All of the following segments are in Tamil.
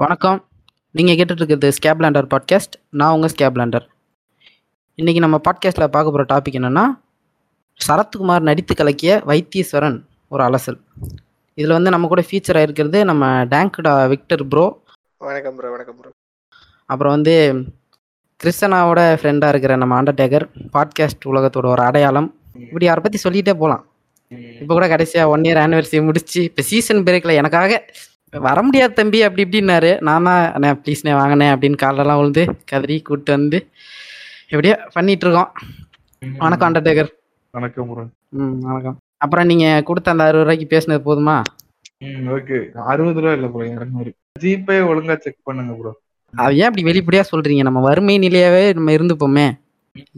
வணக்கம். நீங்கள் கேட்டுட்டு இருக்கிறது ஸ்கேப்லாண்டர் பாட்காஸ்ட் நான் உங்கள் ஸ்கேப்லாண்டர் இன்றைக்கி நம்ம பாட்காஸ்ட்டில் பார்க்க போகிற டாபிக் என்னென்னா சரத்குமார் நடித்து கலக்கிய வைத்தீஸ்வரன் ஒரு அலசல். இதில் வந்து நம்ம கூட ஃபீச்சர் ஆகிருக்கிறது நம்ம டேங்க்டா விக்டர் ப்ரோ வணக்கம் ப்ரோ வணக்கம் ப்ரோ அப்புறம் வந்து கிறிஸ்டனாவோட ஃப்ரெண்டாக இருக்கிற நம்ம அண்டர்டேக்கர் பாட்காஸ்ட் உலகத்தோட ஒரு அடையாளம். இப்படி யாரை பற்றி சொல்லிகிட்டே போகலாம் இப்போ கூட கடைசியாக ஒன் இயர் ஆனிவர்சரி முடிச்சு இப்போ சீசன் பிரேக்கில் எனக்காக வர முடியாது தம்பி அப்படி இப்படின்னாரு. நான் தான் அண்ணே ப்ளீஸ்ண்ணே வாங்கினே அப்படின்னு காலெல்லாம் விழுந்து கதறி கூப்பிட்டு வந்து எப்படியோ பண்ணிட்டு இருக்கோம். வணக்கம் அண்டர்டேக்கர் வணக்கம் ம் வணக்கம். அப்புறம் நீங்கள் கொடுத்த அந்த அறுபது ரூபாய்க்கு பேசினது போதுமா? ஓகே. அறுபது ரூபா இல்ல ப்ரோ இரநூறு. ஜிபே ஒழுங்கா செக் பண்ணுங்க ப்ரோ அது ஏன் அப்படி வெளிப்படையாக சொல்கிறீங்க நம்ம வறுமை நிலையாவே நம்ம இருந்துப்போமே.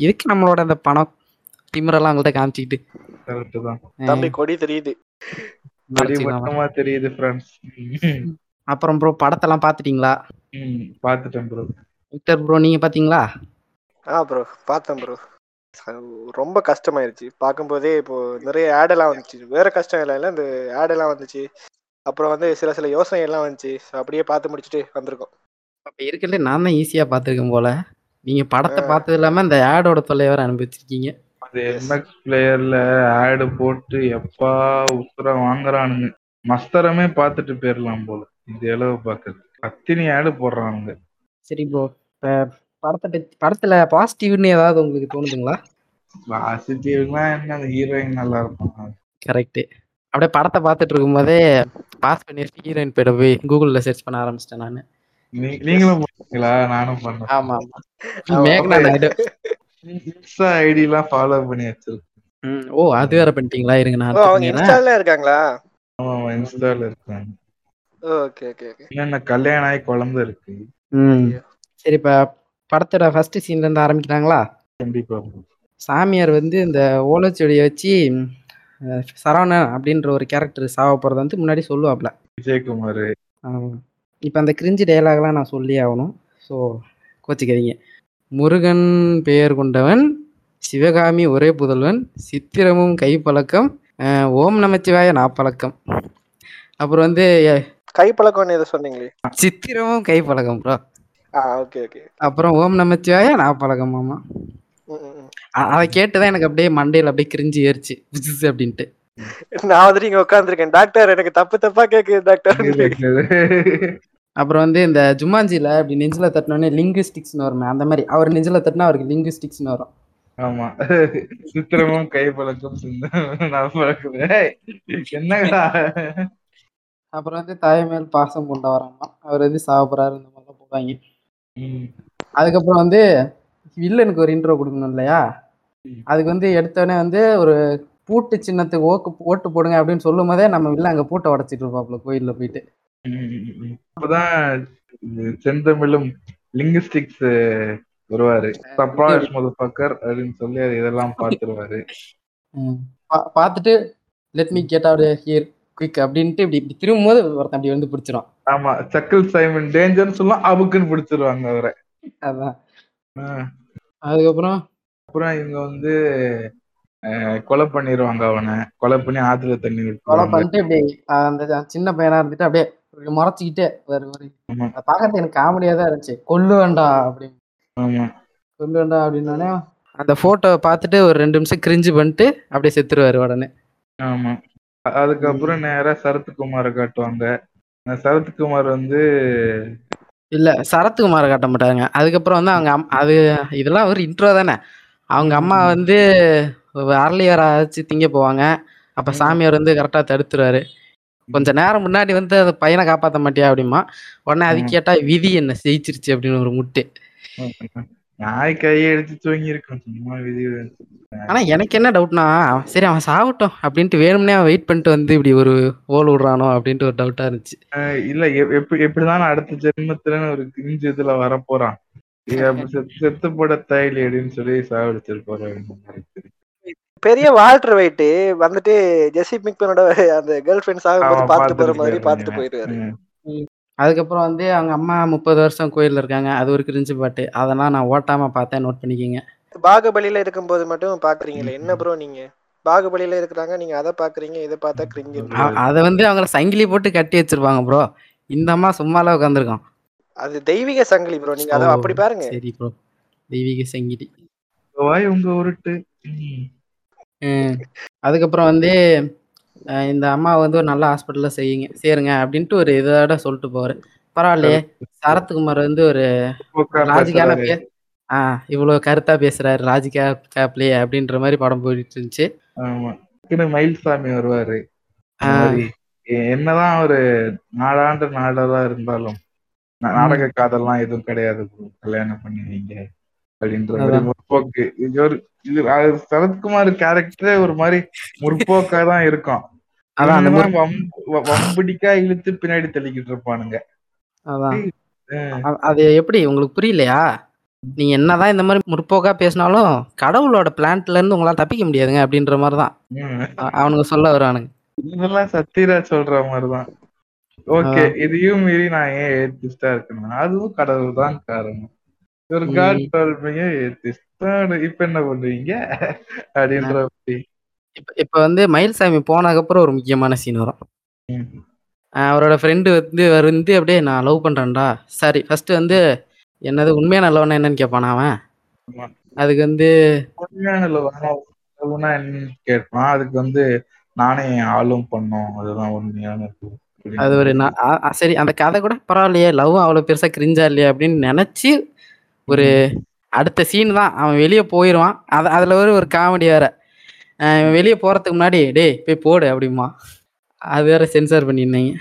இதுக்கு நம்மளோட அந்த பணம்? திமிரெல்லாம் உங்கள்கிட்ட காமிச்சிக்கிட்டு. கரெக்ட் தான். தம்பி கொடி தெரியுது. மட்டமா தெரியுது ஃப்ரெண்ட்ஸ் அப்புறம் ப்ரோ படத்தெல்லாம் பார்த்துட்டீங்களா ம். பாத்துட்டேன் ப்ரோ விக்டர் ப்ரோ நீங்கள் பார்த்தீங்களா ஆ ப்ரோ பார்த்தேன் ப்ரோ ரொம்ப கஷ்டமாயிருச்சு. பார்க்கும்போதே இப்போ நிறைய ஆடெல்லாம் வந்துச்சு. வேற கஷ்டம் இல்லை இந்த ஆடெல்லாம் வந்துச்சு. அப்புறம் வந்து சில சில யோசனை எல்லாம் வந்துச்சு. அப்படியே பார்த்து முடிச்சுட்டு வந்திருக்கோம். அப்போ இருக்கிறதுல நான் தான் ஈஸியாக பார்த்துருக்கேன் போல. நீங்கள் படத்தை பார்த்தது இல்லாமல் இந்த ஆடோட தொல்லை வேறு அனுபவிச்சிருக்கீங்க. அது எம்எக்ஸ் பிளேயர்ல ஆடு போட்டு எப்பா உசுர வாங்குறானுங்க. மஸ்தரமே பார்த்துட்டு போயிடலாம் போல. இது எளவு பாக்குறது அத்தினி ஆடு போடுறானுங்க. சரி ப்ரோ படத்தை படத்தில் பாசிட்டிவ்னு ஏதாவது உங்களுக்கு தோணுதுங்களா? பாசிட்டிவ்னா என்ன? அந்த ஹீரோயின் நல்லா இருப்பாங்க கரெக்டு அப்படியே படத்தை பார்த்துட்டு இருக்கும்போதே பாஸ் பண்ணி ஹீரோயின் பேரை போய் கூகுளில் சர்ச் பண்ண ஆரம்பிச்சிட்டேன் நான். நீங்களும் நானும் பண்ணேன் ஆமா. ஆமாம் மேக்னா இன்ஸ்டா ஐடி எல்லாம் ஃபாலோ பண்ணி வச்சிருக்கேன். ம் ஓ அது வேற பண்ணிட்டீங்களா? இருங்க நான் அவங்க இன்ஸ்டால இருக்காங்களா? ஆமா இன்ஸ்டால இருக்காங்க. Okay okay okay. என்னென்ன கல்யாணம் ஆகி குழந்தை இருக்கு. ம். சரி இப்போ படத்தோட ஃபர்ஸ்ட் சீன்லேருந்து ஆரம்பிக்கிறாங்களா? கண்டிப்பா சாமியார் வந்து இந்த ஓலைச்சுவடியை வச்சு சரவணன் அப்படின்ற ஒரு கேரக்டர் சாவ போகிறத வந்து முன்னாடி சொல்லுவாப்ல. விஜயகுமார். இப்போ அந்த கிரிஞ்சு டயலாக்லாம் நான் சொல்லி ஆகணும். ஸோ கோச்சிக்காதீங்க. முருகன் பெயர் கொண்டவன் சிவகாமி ஒரே புதல்வன் சித்திரமும் கைப்பழக்கம் ஓம் நமச்சிவாய நாப்பழக்கம். அப்புறம் வந்து அஹ், கைப்பழக்கம்னு எதை சொன்னீங்களே. சித்திரமும் கைப்பழக்கம் ப்ரோ ஓகே ஓகே அப்புறம் ஓம் நமச்சிவாய நாப்பழக்கம் அ- அதை கேட்டு தான் எனக்கு அப்படியே மண்டையில் அப்படியே கிரிஞ்சு ஏறிச்சு. அப்படின்ட்டு. நான் வந்துட்டு இங்க உட்காந்துருக்கேன் டாக்டர் எனக்கு தப்பு தப்பா கேக்குது டாக்டர். அப்புறம் வந்து இந்த ஜுமாஞ்சியில் இப்படி நெஞ்சில் தட்டினோடனே லிங்குஸ்டிக்ஸ்னு வருமே அந்த மாதிரி. அவர் நெஞ்சில் தட்டினா அவருக்கு லிங்குஸ்டிக்ஸ்னு வரும். ஆமா. சித்திரமும் கை பழக்கம் என்னடா? அப்புறம் வந்து தாய் மேல் பாசம் கொண்டவராமா அவர் வந்து சாப்பிட்றாரு இந்த மாதிரிலாம் போவாங்க ம், அதுக்கப்புறம் வந்து வில்லனுக்கு ஒரு இன்ட்ரோ கொடுக்கணும் இல்லையா? அதுக்கு வந்து எடுத்தோடனே வந்து ஒரு பூட்டு சின்னத்துக்கு ஓக்கு ஓட்டு போடுங்க அப்படின்னு சொல்லும் போதே நம்ம வில்ல அங்கே பூட்டை உடச்சிட்டு இருப்பாப்புல கோயிலில் போயிட்டு. அப்பதான் செந்தமிழும் லிங்குஸ்டிக்ஸ் வருவாரு. தப்பாஷ் மதுபக்கர் அப்படின்னு சொல்லி இதெல்லாம் பாத்துருவாரு ம். பா- பார்த்துட்டு let me get out here quick அப்படின்ட்டு இப்படி இப்படி திரும்பும்போது ஒருத்தன் அப்படி வந்து பிடிச்சிரும். ஆமா சக்கல் சைமன் டேஞ்சர்னு சொல்லலாம் அபுக்குன்னு பிடிச்சிருவாங்க அவரை. அதான். அதுக்கப்புறம்? அப்புறம் இவங்க வந்து கொலை பண்ணிடுவாங்க அவனை. கொலை பண்ணி ஆத்துல தண்ணி கொலை பண்ணிட்டு இப்படி அஹ், அந்த சின்ன பையனா இருந்துட்டு அப்படியே முறைச்சிக்கிட்டே. அதை பார்க்கறது எனக்கு காமெடியா தான் இருந்துச்சு. கொல்லு வேண்டாம் அப்படின்னு. கொல்லு வேண்டாம் அப்படின்னோடனே அந்த போட்டோ பார்த்துட்டு ஒரு ரெண்டு நிமிஷம் கிரிஞ்சு பண்ணிட்டு அப்படியே செத்துருவாரு உடனே. ஆமா. அதுக்கப்புறம் நேரா சரத்குமாரை காட்டுவாங்க. சரத்குமார் வந்து இல்ல சரத்குமாரை காட்ட மாட்டாங்க அதுக்கப்புறம் வந்து அவங்க அது இதெல்லாம் ஒரு இன்ட்ரோ தானே. அவங்க அம்மா வந்து அரளியரை வச்சு திங்க போவாங்க. அப்ப. சாமியார் வந்து கரெக்டா தடுத்துருவாரு. கொஞ்ச நேரம் முன்னாடி வந்து அந்த பையனை காப்பாத்த மாட்டியா அப்படிமா? உடனே அது. கேட்டா விதி என்ன? ஜெயிச்சிருச்சு அப்படின்னு ஒரு முட்டு. நாய் கையை எடுத்து தூங்கி இருக்கும் ஆனா எனக்கு என்ன டவுட்னா சரி அவன் சாகட்டும் அப்படின்ட்டு வேணும்னே அவன் வெயிட் பண்ணிட்டு வந்து இப்படி ஒரு ஓல் விடுறானோ அப்படின்ட்டு ஒரு டவுட்டா இருந்துச்சு. இல்ல எப்- எப்படி எப்படிதான் அடுத்த ஜென்மத்துல ஒரு கிஞ்சி இதுல வரப்போறான். செத்து போட தைலி அப்படின்னு சொல்லி சாவடிச்சிருப்பாரு பெரிய வால்டர் வெயிட் வந்துட்டு ஜெசி மிக்மனோட அந்த கேர்ள் ஃபிரெண்ட்ஸ் ஆகும்போது பார்த்துட்டு போற மாதிரி. பார்த்துட்டு போயிருவாரு ம். அதுக்கப்புறம் வந்து அவங்க அம்மா முப்பது வருஷம் கோயில்ல இருக்காங்க. அது ஒரு கிரிஞ்சு பாட்டு அதெல்லாம் நான் ஓட்டாம பார்த்தேன் நோட் பண்ணிக்கிங்க. பாகுபலியில இருக்கும்போது மட்டும் பாக்குறீங்களே என்ன ப்ரோ நீங்க? பாகுபலியில இருக்கிறாங்க நீங்க அதை பாக்குறீங்க இதை பார்த்தா கிரிஞ்சு அதை வந்து அவங்கள சங்கிலி போட்டு கட்டி வச்சிருப்பாங்க ப்ரோ இந்த அம்மா சும்மாலாம் உட்காந்துருக்கோம் அது தெய்வீக சங்கிலி ப்ரோ நீங்க அதை அப்படி பாருங்க. சரி ப்ரோ தெய்வீக சங்கிலி. வாய் உங்க உருட்டு. அதுக்கப்புறம் வந்து இந்த அம்மா வந்து ஒரு நல்ல ஹாஸ்பிட்டல்ல செய்யுங்க சேருங்க அப்படின்ட்டு ஒரு இதோட சொல்லிட்டு போவாரு. பரவாயில்லையே சரத்குமார் வந்து ஒரு பேசுறாரு. பே ஆ இவ்வளவு கருத்தா பேசுறாரு லாஜிக்கா கேப்லயே அப்படின்ற மாதிரி படம் போயிட்டு இருந்துச்சு. மயில்சாமி வருவாரு. என்னதான் ஒரு நாடாண்டு நாடதா இருந்தாலும் நாடக காதல்லாம் எதுவும் கிடையாது. கல்யாணம் பண்ணி வைங்க. அப்படின்ற மாதிரி. முற்போக்கு. இது ஒரு இது அது சரத்குமார் கேரக்டரே ஒரு மாதிரி முற்போக்கா தான் இருக்கும். அதான் அந்த இவனுங்கதான் வம்பு- வ- வம்புடிக்கா இழுத்து பின்னாடி தள்ளிக்கிட்டு இருப்பானுங்க. அதான். அது எப்படி உங்களுக்கு புரியலையா? நீங்க என்னதான் இந்த மாதிரி முற்போக்கா பேசினாலும் கடவுளோட பிளான்ட்ல இருந்து உங்களால தப்பிக்க முடியாதுங்க அப்படின்ற மாதிரி தான். உம். அவனுங்க சொல்ல வருவானுங்க. இதெல்லாம் சத்யராஜ் சொல்ற மாதிரிதான் ஓகே இதையும் மீறி நான் ஏன் ஏத்திஸ்டா இருக்கணும் அதுவும் கடவுள் தான் காரணம். ஒரு. காட் சொல்றீங்க இப்ப என்ன பண்றீங்க அப்படின்ற மாதிரி. இப்ப வந்து மயில்சாமி போனதுக்கப்புறம் ஒரு முக்கியமான சீன் வரும் அவரோட ஃப்ரெண்டு வந்து வந்து அப்படியே நான் லவ் பண்றேன்டா சரி ஃபர்ஸ்ட் வந்து என்னது உண்மையான லவ்னா என்னன்னு கேட்பானா அவன். அதுக்கு வந்து உண்மையான love ஆனா love னா என்னன்னு கேட்பான் அதுக்கு வந்து நானே ஆளும் பண்ணோம் அதுதான் உண்மையான. அது ஒரு நா- ஆ- ஆ, சரி அந்த கதை கூட பரவாயில்லையே லவ் அவ்வளவு பெருசா கிரிஞ்சா இல்லையா அப்படின்னு நினைச்சு ஒரு அடுத்த சீன் தான். அவன் வெளியே போயிடுவான் அது அதுல ஒரு ஒரு காமெடி வேற. வெளியே போறதுக்கு முன்னாடி டேய் போய் போடு அப்படிமா அது வேற சென்சார் பண்ணியிருந்தீங்க.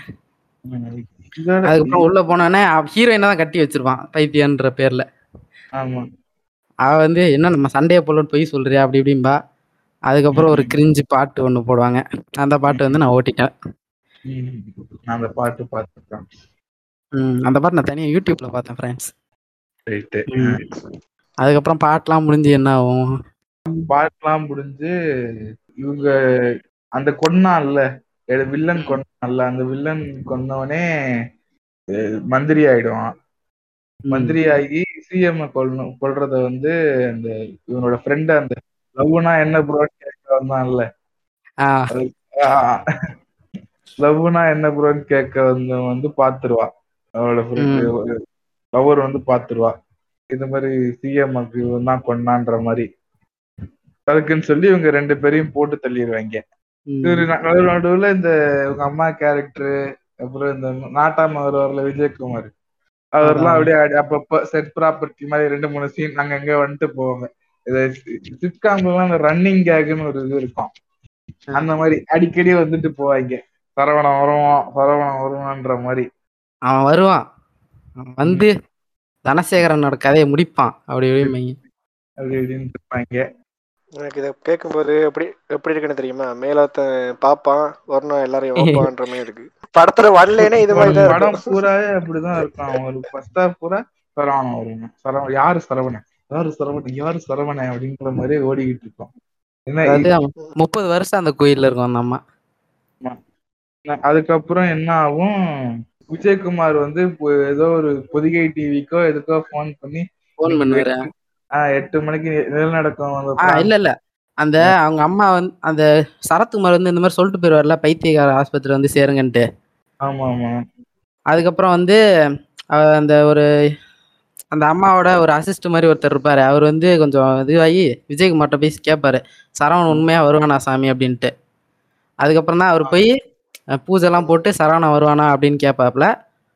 அதுக்கப்புறம் உள்ள போனோடனே ஹீரோயினை தான் கட்டி வச்சிருப்பான் பைத்தியன்ற பேர்ல. அவ வந்து என்ன நம்ம சண்டையை போலன்னு பொய் சொல்றியா? அப்படி இப்படிம்பா. அதுக்கப்புறம் ஒரு கிரிஞ்சு பாட்டு ஒன்று போடுவாங்க. அந்த பாட்டு வந்து நான் ஓட்டிட்டேன். அந்த பாட்டு பார்த்துருக்கேன். அந்த பாட்டு நான் தனியாக யூடியூப்ல பார்த்தேன் ஃப்ரெண்ட்ஸ் அதுக்கப்புறம் பாட்டெலாம் முடிஞ்சு என்ன ஆகும்? பாட்டுலாம் முடிஞ்சு இவங்க அந்த கொன்னான்ல வில்லன் கொன்னான்ல அந்த வில்லன் கொன்னவனே மந்திரி ஆயிடுவான். மந்திரி ஆகி சிஎம் கொல்லணும் கொல்றத வந்து அந்த இவனோட ஃப்ரெண்ட் அந்த லவ்னா என்ன ப்ரோ கேட்க வந்தான்ல. ஆ. லவ்னா என்ன ப்ரோன்னு கேட்க வந்து வந்து பாத்துருவா அவளோட லவர் வந்து பாத்துருவா. இந்த மாதிரி சிஎம் தான் கொண்டான்ற மாதிரி. அதுக்குன்னு சொல்லி இவங்க ரெண்டு பேரையும் போட்டு தள்ளிடுவாங்க இவரு நடுவுல இந்த உங்க அம்மா கேரக்டர் அப்புறம் இந்த நாட்டாம வருவார்ல விஜயகுமார். அவர்லாம் அப்படியே அப்பப்ப செட் ப்ராப்பர்ட்டி மாதிரி ரெண்டு மூணு சீன் அங்க அங்க வந்துட்டு போவாங்க சிட்காம்லாம் ரன்னிங் கேக்னு ஒரு இது இருக்கும். அந்த மாதிரி அடிக்கடி வந்துட்டு போவாங்க. சரவணன் வருவான் சரவணன் வருவான்ற மாதிரி. அவன் வருவான். வந்து தனசேகரனோட கதையை முடிப்பான். அப்படி இப்படிம்பீங்க அப்படி இப்படின்னு இருப்பாங்க. எனக்கு இதை கேட்கும்போது எப்படி எப்படி இருக்குன்னு தெரியுமா? மேலோத்தன் பாப்பான் வரணும் எல்லாரையும் வைப்பான்ற மாதிரி இருக்கு. படத்துல வரலனே இது மாதிரி தான் படம் இருக்கும். பூராவே அப்படிதான் இருக்கான் அவங்களுக்கு ஃபர்ஸ்ட் ஹாஃப் பூரா சரவணன் வருவாங்க சரவணன் யாரு சரவணன்? யாரு சரவணன்? யாரு சரவணன் அப்படிங்கிற மாதிரி ஓடிக்கிட்டு இருக்கோம். என்ன முப்பது வருஷம் அந்த கோயில்ல இருக்கும் அந்த அம்மா. அதுக்கப்புறம் என்ன ஆகும்? விஜயகுமார் வந்து ஏதோ ஒரு பொதிகை டிவிக்கோ எதுக்கோ ஃபோன் பண்ணி ஃபோன் பண்ணுவாரு? ஆஹ் எட்டு மணிக்கு நிலநடுக்கம் இல்ல இல்ல. அந்த அவங்க அம்மா வந்து அந்த சரத்குமார் வந்து இந்த மாதிரி சொல்லிட்டு போயிருவார்ல பைத்தியக்கார ஆஸ்பத்திரி வந்து சேருங்கன்ட்டு. ஆமா ஆமா. அதுக்கப்புறம் வந்து அந்த ஒரு அந்த அம்மாவோட ஒரு அசிஸ்ட் மாதிரி ஒருத்தர் இருப்பாரு. அவர் வந்து கொஞ்சம் இதுவாகி விஜயகுமார்ட்ட போய் கேட்பாரு சரவணன் உண்மையா வருவானா சாமி அப்படின்ட்டு. அதுக்கப்புறம் தான் அவர் போய் பூஜைலாம் போட்டு சரவணன் வருவானா அப்படின்னு கேட்பாப்புல.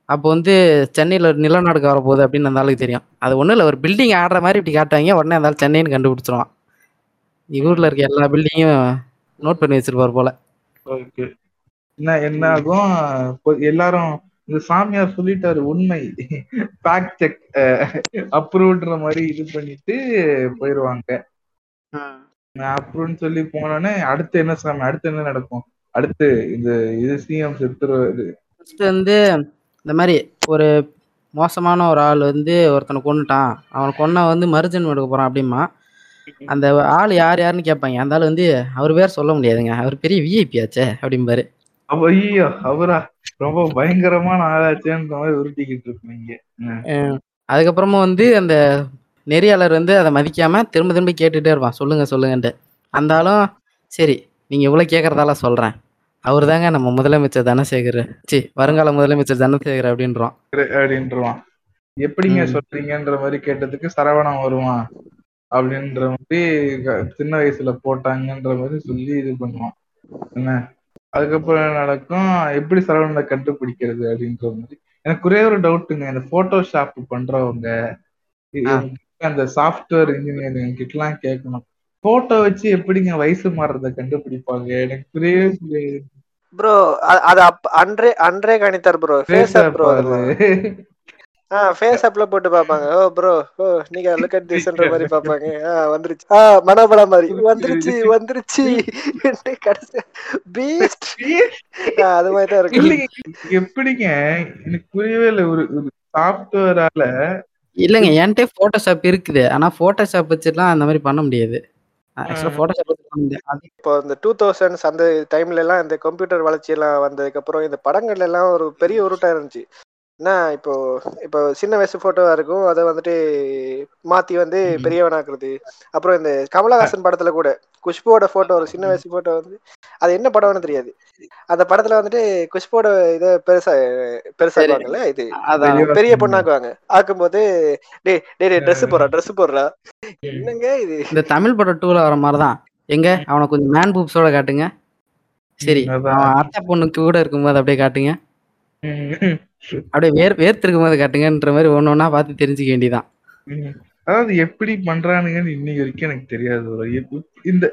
அப்போ வந்து சென்னையில் ஒரு நிலநடுக்கம் வரப்போகுது அப்படின்னு அந்த ஆளுக்கு தெரியும். அது ஒன்றும் இல்லை ஒரு பில்டிங் ஆடுற மாதிரி இப்படி காட்டுவாங்க. உடனே அந்த சென்னைன்னு கண்டுபிடிச்சிருவான். ஊரில் இருக்க எல்லா பில்டிங்கும் நோட் பண்ணி வச்சிருப்பார் போல. ஓகே. என்ன என்ன ஆகும்? எல்லாரும் இந்த சாமியார் சொல்லிட்டாரு உண்மை. ஃபேக்ட் செக் அப்ரூவ்ன்ற மாதிரி இது பண்ணிட்டு போயிருவாங்க. அப்ரூவ்னு சொல்லி போனோடனே அடுத்து என்ன சாமி அடுத்து என்ன நடக்கும்? அடுத்து இந்த இது சிஎம் ஃபர்ஸ்ட் வந்து இந்த மாதிரி ஒரு மோசமான ஒரு ஆள் வந்து ஒருத்தனை கொன்னுட்டான். அவனை கொன்ன வந்து மறுஜன்மம் எடுக்க போறான் அப்படிமா அந்த ஆள் யார் யாருன்னு கேட்பாங்க. அந்த ஆள் வந்து அவர் பேர் சொல்ல முடியாதுங்க. அவர் பெரிய விஐபி ஆச்சே அப்படிம்பாரு. ஐயோ அவரா? ரொம்ப பயங்கரமான ஆளாச்சேன்ற மாதிரி உருட்டிக்கிட்டு இருப்பீங்க அதுக்கப்புறமா வந்து அந்த நெறியாளர் வந்து அதை மதிக்காம திரும்ப திரும்ப கேட்டுட்டே இருப்பான். சொல்லுங்க சொல்லுங்கன்ட்டு. அந்த ஆளும் சரி நீங்க இவ்வளவு கேட்கறதால சொல்றேன். அவர் தாங்க நம்ம முதலமைச்சர் தனசேகர். சி வருங்கால முதலமைச்சர் தனசேகர் அப்படின்றோம். அப்படின்ட்டுருவான் எப்படிங்க. சொல்றீங்கன்ற மாதிரி கேட்டதுக்கு சரவணன் வருவான் அப்படின்ற மாதிரி சின்ன வயசுல போட்டாங்கன்ற மாதிரி சொல்லி இது பண்ணுவான். என்ன? அதுக்கப்புறம் நடக்கும்? எப்படி சரவணனை கண்டுபிடிக்கிறது அப்படின்ற மாதிரி. எனக்கு ஒரே ஒரு டவுட்டுங்க இந்த போட்டோஷாப் பண்றவங்க அந்த சாஃப்ட்வேர் இன்ஜினியரிங் கிட்டலாம் கேட்கணும். போட்டோ வச்சு எப்படிங்க வயசு மாறுறத கண்டுபிடிப்பாங்க? எனக்கு புரியவே புரியாது ப்ரோ அது அப் அன்றே அன்றே கணித்தார் ப்ரோ ஃபேஸ் ஆப் ப்ரோ ஆ ஃபேஸ் ஆப்ல போட்டு பாப்பாங்க ஓ ப்ரோ ஓ நீங்க லுக் அட் திஸ்ன்ற மாதிரி பாப்பாங்க ஆ வந்துருச்சு. ஆ மனோபலம் மாதிரி. வந்துருச்சு வந்துருச்சு. கடைசி பீஸ்ட் அது மாதிரி தான் இருக்கு எப்படிங்க? எனக்கு புரியவே இல்லை. ஒரு சாஃப்ட்வேரால இல்லைங்க என்கிட்ட ஃபோட்டோஷாப் இருக்குது. ஆனா ஃபோட்டோஷாப் வச்சுலாம் அந்த மாதிரி பண்ண முடியாது. இப்போ இந்த டூ தௌசண்ட்ஸ் அந்த டைம்ல எல்லாம் இந்த கம்ப்யூட்டர் வளர்ச்சி எல்லாம் வந்ததுக்கு அப்புறம் இந்த படங்கள்ல எல்லாம் ஒரு பெரிய உருட்டா இருந்துச்சு. என்ன இப்போ இப்போ சின்ன வயசு போட்டோவா இருக்கும். அதை வந்துட்டு மாத்தி வந்து. பெரியவனாக்குறது. அப்புறம் இந்த கமலஹாசன் படத்துல கூட குஷ்புவோட போட்டோ ஒரு சின்ன வயசு போட்டோ வந்து அது என்ன படம்னு தெரியாது. அந்த படத்துல வந்துட்டு குஷ்புவோட இதை பெருசா பெருசாக்குவாங்கல்ல இது பெரிய- பொண்ணாக்குவாங்க. ஆக்கும்போது டேய் டேய் டேய் ட்ரெஸ் போடுறா ட்ரெஸ் போடுறா. என்னங்க இது? இந்த தமிழ் படம் டூல வர மாதிரி தான் எங்க? அவனை கொஞ்சம் மேன் பூப்ஸோட காட்டுங்க. சரி. அவன் அத்தை பொண்ணுக்கு கூட இருக்கும்போது அப்படியே காட்டுங்க. அப்படியே வேர் வேர்த்து இருக்கும்போது காட்டுங்கன்ற மாதிரி ஒன்று ஒன்றா பார்த்து தெரிஞ்சுக்க வேண்டியதான். அதாவது எப்படி பண்றானுங்கன்னு இன்னைக்கு வரைக்கும் எனக்கு தெரியாது இந்த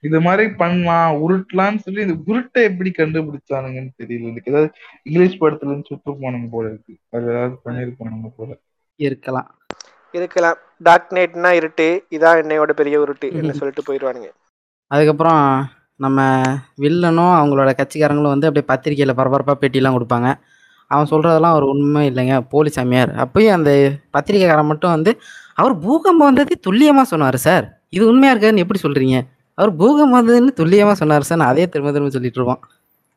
இது மாதிரி பண்ணலாம் உருட்டலாம்னு சொல்லி இந்த உருட்டை எப்படி கண்டுபிடிச்சானுங்கன்னு தெரியல எனக்கு. ஏதாவது இங்கிலீஷ் படத்துல இருந்து சுட்டு போனாங்க போல இருக்கு. அது ஏதாவது பண்ணிருப்பானுங்க போல. இருக்கலாம். இருக்கலாம். டார்க் நைட்னா இருட்டு இதான் என்னையோட பெரிய உருட்டு என்ன சொல்லிட்டு போயிடுவானுங்க அதுக்கப்புறம் நம்ம வில்லனும் அவங்களோட கட்சிக்காரங்களும் வந்து அப்படியே பத்திரிக்கையில் பரபரப்பாக பேட்டிலாம் கொடுப்பாங்க. அவன் சொல்கிறதெல்லாம் அவர் உண்மை இல்லைங்க போலி சாமியார். அப்பயும் அந்த பத்திரிக்கைக்காரன் மட்டும் வந்து அவர் பூகம்பம் வந்தது துல்லியமாக சொன்னார் சார். இது உண்மையாக இருக்காதுன்னு எப்படி சொல்கிறீங்க அவர் பூகம்பம் வந்ததுன்னு துல்லியமாக சொன்னார் சார். நான் அதே திரும்ப திரும்ப சொல்லிட்டு இருப்போம்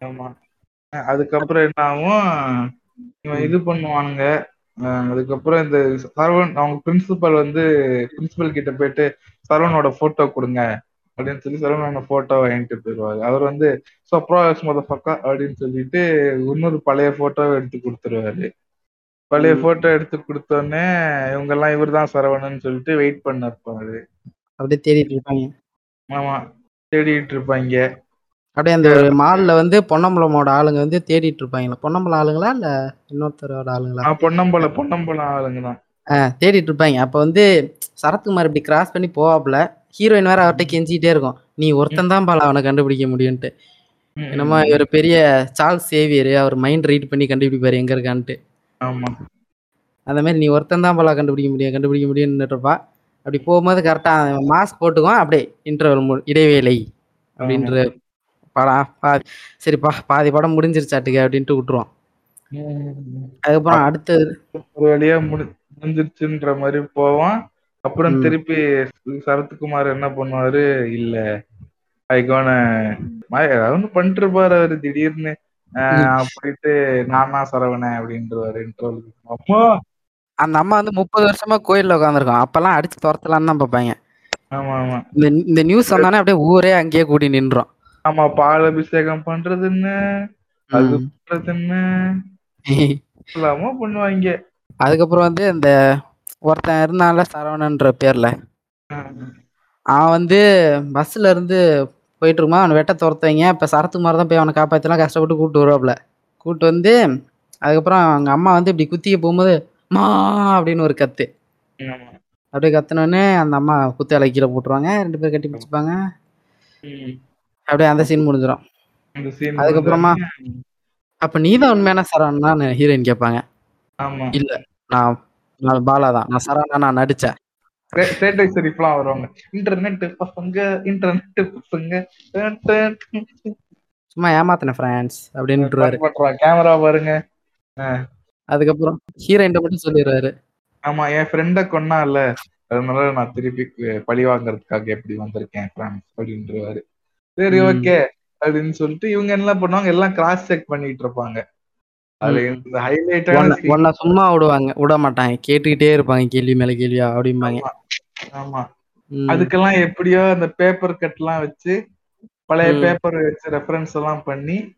ஆமாம் அதுக்கப்புறம் என்ன ஆகும்? இவன் இது பண்ணுவானுங்க. அதுக்கப்புறம் இந்த சரவண் அவங்க பிரின்சிபல் வந்து பிரின்சிபல் கிட்ட போயிட்டு சரவணோட போட்டோ கொடுங்க. அப்படின்னு சொல்லி சரவணோட போட்டோ வாங்கிட்டு போயிடுவாரு அவர் வந்து சப்ராஸ் மொதப்பக்கா அப்படின்னு சொல்லிட்டு இன்னொரு பழைய போட்டோவை எடுத்து கொடுத்துருவாரு. பழைய. போட்டோ எடுத்து கொடுத்தோடனே இவங்க எல்லாம் இவர் தான் சரவணன் சொல்லிட்டு வெயிட் பண்ண இருப்பாரு அப்படியே தேடிட்டு இருப்பாங்க. ஆமா தேடிட்டு இருப்பாங்க. அப்படியே அந்த ஒரு மாலில் வந்து பொன்னம்பலமோட ஆளுங்க வந்து தேடிட்டு இருப்பாங்களா? பொன்னம்பலம் ஆளுங்களா இல்லை இன்னொருத்தரோட ஆளுங்களா? ஆஹ் பொன்னம்பலம் ஆளுங்க தான். தேடிட்டு இருப்பாங்க. அப்போ வந்து சரத்குமார் இப்படி கிராஸ் பண்ணி போவாப்புல. ஹீரோயின் வேற அவர்கிட்ட கெஞ்சிக்கிட்டே இருக்கும். நீ ஒருத்தன் தான் பால அவனை கண்டுபிடிக்க முடியும்ட்டு என்னமோ இவர் பெரிய சார்ல்ஸ் சேவியர் அவர் மைண்ட் ரீட் பண்ணி கண்டுபிடிப்பாரு எங்க இருக்கான்ட்டு. ஆமா. அந்த மாதிரி நீ ஒருத்தன் தான் பாலா கண்டுபிடிக்க முடியும் கண்டுபிடிக்க முடியும்னு இருப்பா அப்படி போகும்போது கரெக்டாக மாஸ்க் போட்டுக்குவான் அப்படியே இன்டர்வல் இடைவேளை அப்படின்ற படம் பாதி சரிப்பா பாதி படம் முடிஞ்சிருச்சாட்டுக்கு அப்படின்ட்டு விட்டுருவான். உம் அதுக்கப்புறம் அடுத்தது ஒரு வழியா முடி முடிஞ்சிருச்சுன்ற மாதிரி போவான். அப்புறம். திருப்பி சரத்குமார் என்ன பண்ணுவாரு? இல்ல ஐகோன ஒண்ணு பண்ணிட்டு இருப்பாரு அவரு திடீர்னு. போயிட்டு நான் சரவணன் அப்படின்றவாரு இன்ட்ரோல் அப்போ அந்த அம்மா வந்து முப்பது வருஷமா கோயில்ல உட்காந்துருக்கோம் அப்பெல்லாம் அடிச்சு துரத்தலான்னு தான் பார்ப்பாங்க. ஆமா ஆமா இந்த இந்த நியூஸ் வந்தானே அப்படியே ஊரே அங்கேயே கூடி நின்றோம் ஆமா பால் அபிஷேகம் பண்றதுன்னு அது பண்றதுன்னு. எல்லாமோ பண்ணுவாங்க. அதுக்கப்புறம் வந்து இந்த ஒருத்தன் இருந்தான்ல சரவணன்ற பேர்ல. அவன் வந்து பஸ்ல இருந்து போயிட்டு இருக்குமா அவனை வெட்ட துரத்துவீங்க. இப்போ சரத்குமார் தான் போய் அவனை காப்பாற்றலாம் கஷ்டப்பட்டு கூப்பிட்டு வருவாப்புல கூப்பிட்டு வந்து அதுக்கப்புறம் அவங்க அம்மா வந்து இப்படி குத்திக்க போகும்போது மா அப்படின்னு ஒரு கத்து. அப்படியே கத்துனோடனே அந்த அம்மா குத்து கீழே போட்டுருவாங்க. ரெண்டு பேரும் கட்டி பிடிச்சிப்பாங்க. அப்படியே அந்த சீன் முடிஞ்சிடும் அதுக்கப்புறமா அப்ப நீ தான் உண்மையான சரவணான்னு ஹீரோயின் கேட்பாங்க. இல்ல நான் பாலா தான். நான் சரவணா நான் நடிச்சேன். வருவாங்க. இன்டர்நெட் பசங்க இன்டர்நெட் பசங்க. சும்மா ஏமாத்தினேன் ஃப்ரெண்ட்ஸ் பண்றான் கேமரா பாருங்க. அதுக்கப்புறம் ஹீரோயின் மட்டும் சொல்லிடுவாரு. ஆமா என் ஃப்ரெண்ட கொன்னால அதனால நான் திருப்பி பழி வாங்குறதுக்காக எப்படி வந்திருக்கேன் ஃப்ரெண்ட்ஸ் அப்படின்றவாரு. சரி. ஓகே அப்படின்னு சொல்லிட்டு இவங்க என்ன பண்ணுவாங்க? எல்லாம் கிராஸ் செக் பண்ணிட்டு இருப்பாங்க அது ம். இந்த ஹைலைட்டான உன்னை- சும்மா விடுவாங்க. விட மாட்டாங்க. கேட்டுக்கிட்டே இருப்பாங்க. கேள்வி மேல கேள்வியா? அப்படிம்பாங்க. ஆமா. அதுக்கெல்லாம் எப்படியோ அந்த பேப்பர் கட் எல்லாம் வச்சு பழைய. பேப்பர் வச்சு ரெஃபரன்ஸ் எல்லாம் பண்ணி